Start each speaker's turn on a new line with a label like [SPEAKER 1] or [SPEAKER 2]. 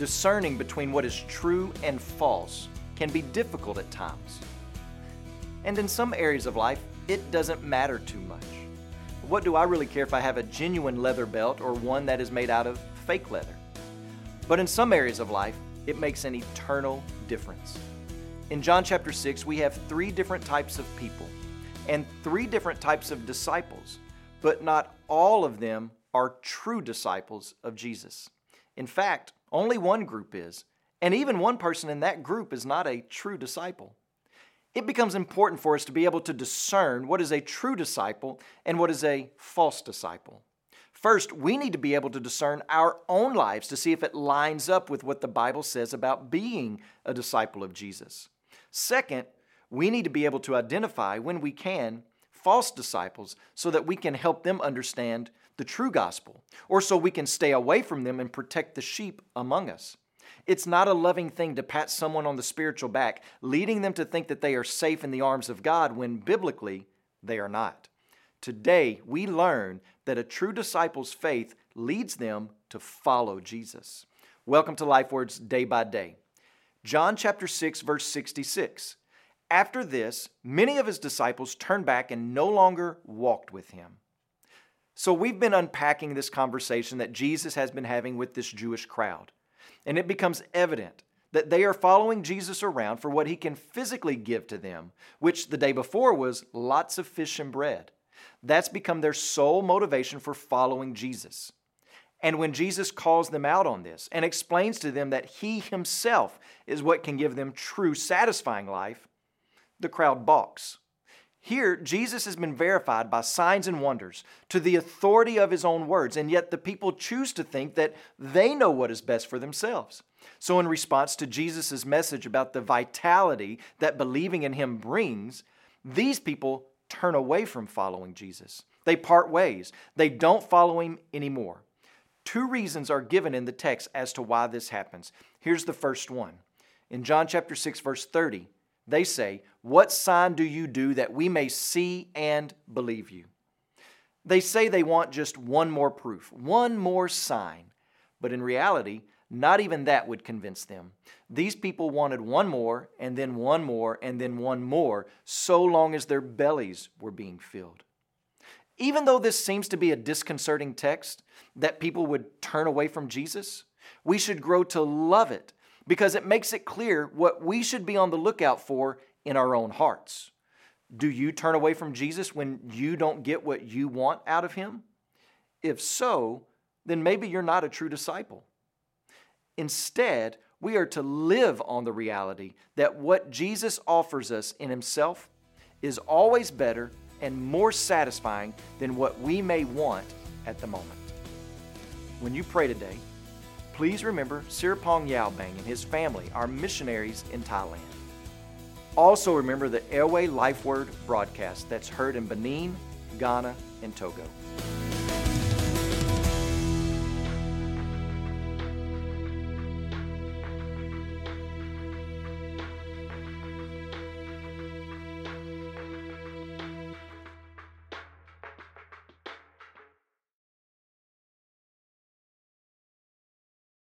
[SPEAKER 1] discerning between what is true and false can be difficult at times. And in some areas of life, it doesn't matter too much. What do I really care if I have a genuine leather belt or one that is made out of fake leather? But in some areas of life, it makes an eternal difference. In John chapter 6, we have three different types of people and three different types of disciples, but not all of them are true disciples of Jesus. In fact, only one group is, and even one person in that group is not a true disciple. It becomes important for us to be able to discern what is a true disciple and what is a false disciple. First, we need to be able to discern our own lives to see if it lines up with what the Bible says about being a disciple of Jesus. Second, we need to be able to identify, when we can, false disciples so that we can help them understand the true gospel, or so we can stay away from them and protect the sheep among us. It's not a loving thing to pat someone on the spiritual back, leading them to think that they are safe in the arms of God when biblically they are not. Today, we learn that a true disciple's faith leads them to follow Jesus. Welcome to Life Words Day by Day. John chapter 6, verse 66. After this, many of his disciples turned back and no longer walked with him. So, we've been unpacking this conversation that Jesus has been having with this Jewish crowd, and it becomes evident that they are following Jesus around for what he can physically give to them, which the day before was lots of fish and bread. That's become their sole motivation for following Jesus. And when Jesus calls them out on this and explains to them that he himself is what can give them true satisfying life, the crowd balks. Here, Jesus has been verified by signs and wonders to the authority of his own words, and yet the people choose to think that they know what is best for themselves. So, in response to Jesus' message about the vitality that believing in him brings, these people turn away from following Jesus. They part ways, they don't follow him anymore. Two reasons are given in the text as to why this happens. Here's the first one. In John chapter 6 verse 30, they say, What sign do you do that we may see and believe you? They say they want just one more proof, one more sign. But in reality, not even that would convince them. These people wanted one more, and then one more, and then one more, so long as their bellies were being filled. Even though this seems to be a disconcerting text that people would turn away from Jesus, we should grow to love it because it makes it clear what we should be on the lookout for in our own hearts. Do you turn away from Jesus when you don't get what you want out of him? If so, then maybe you're not a true disciple. Instead, we are to live on the reality that what Jesus offers us in himself is always better and more satisfying than what we may want at the moment. When you pray today, please remember Sirapong Yaobang and his family are missionaries in Thailand. Also remember the Ewe Life Word broadcast that's heard in Benin, Ghana, and Togo.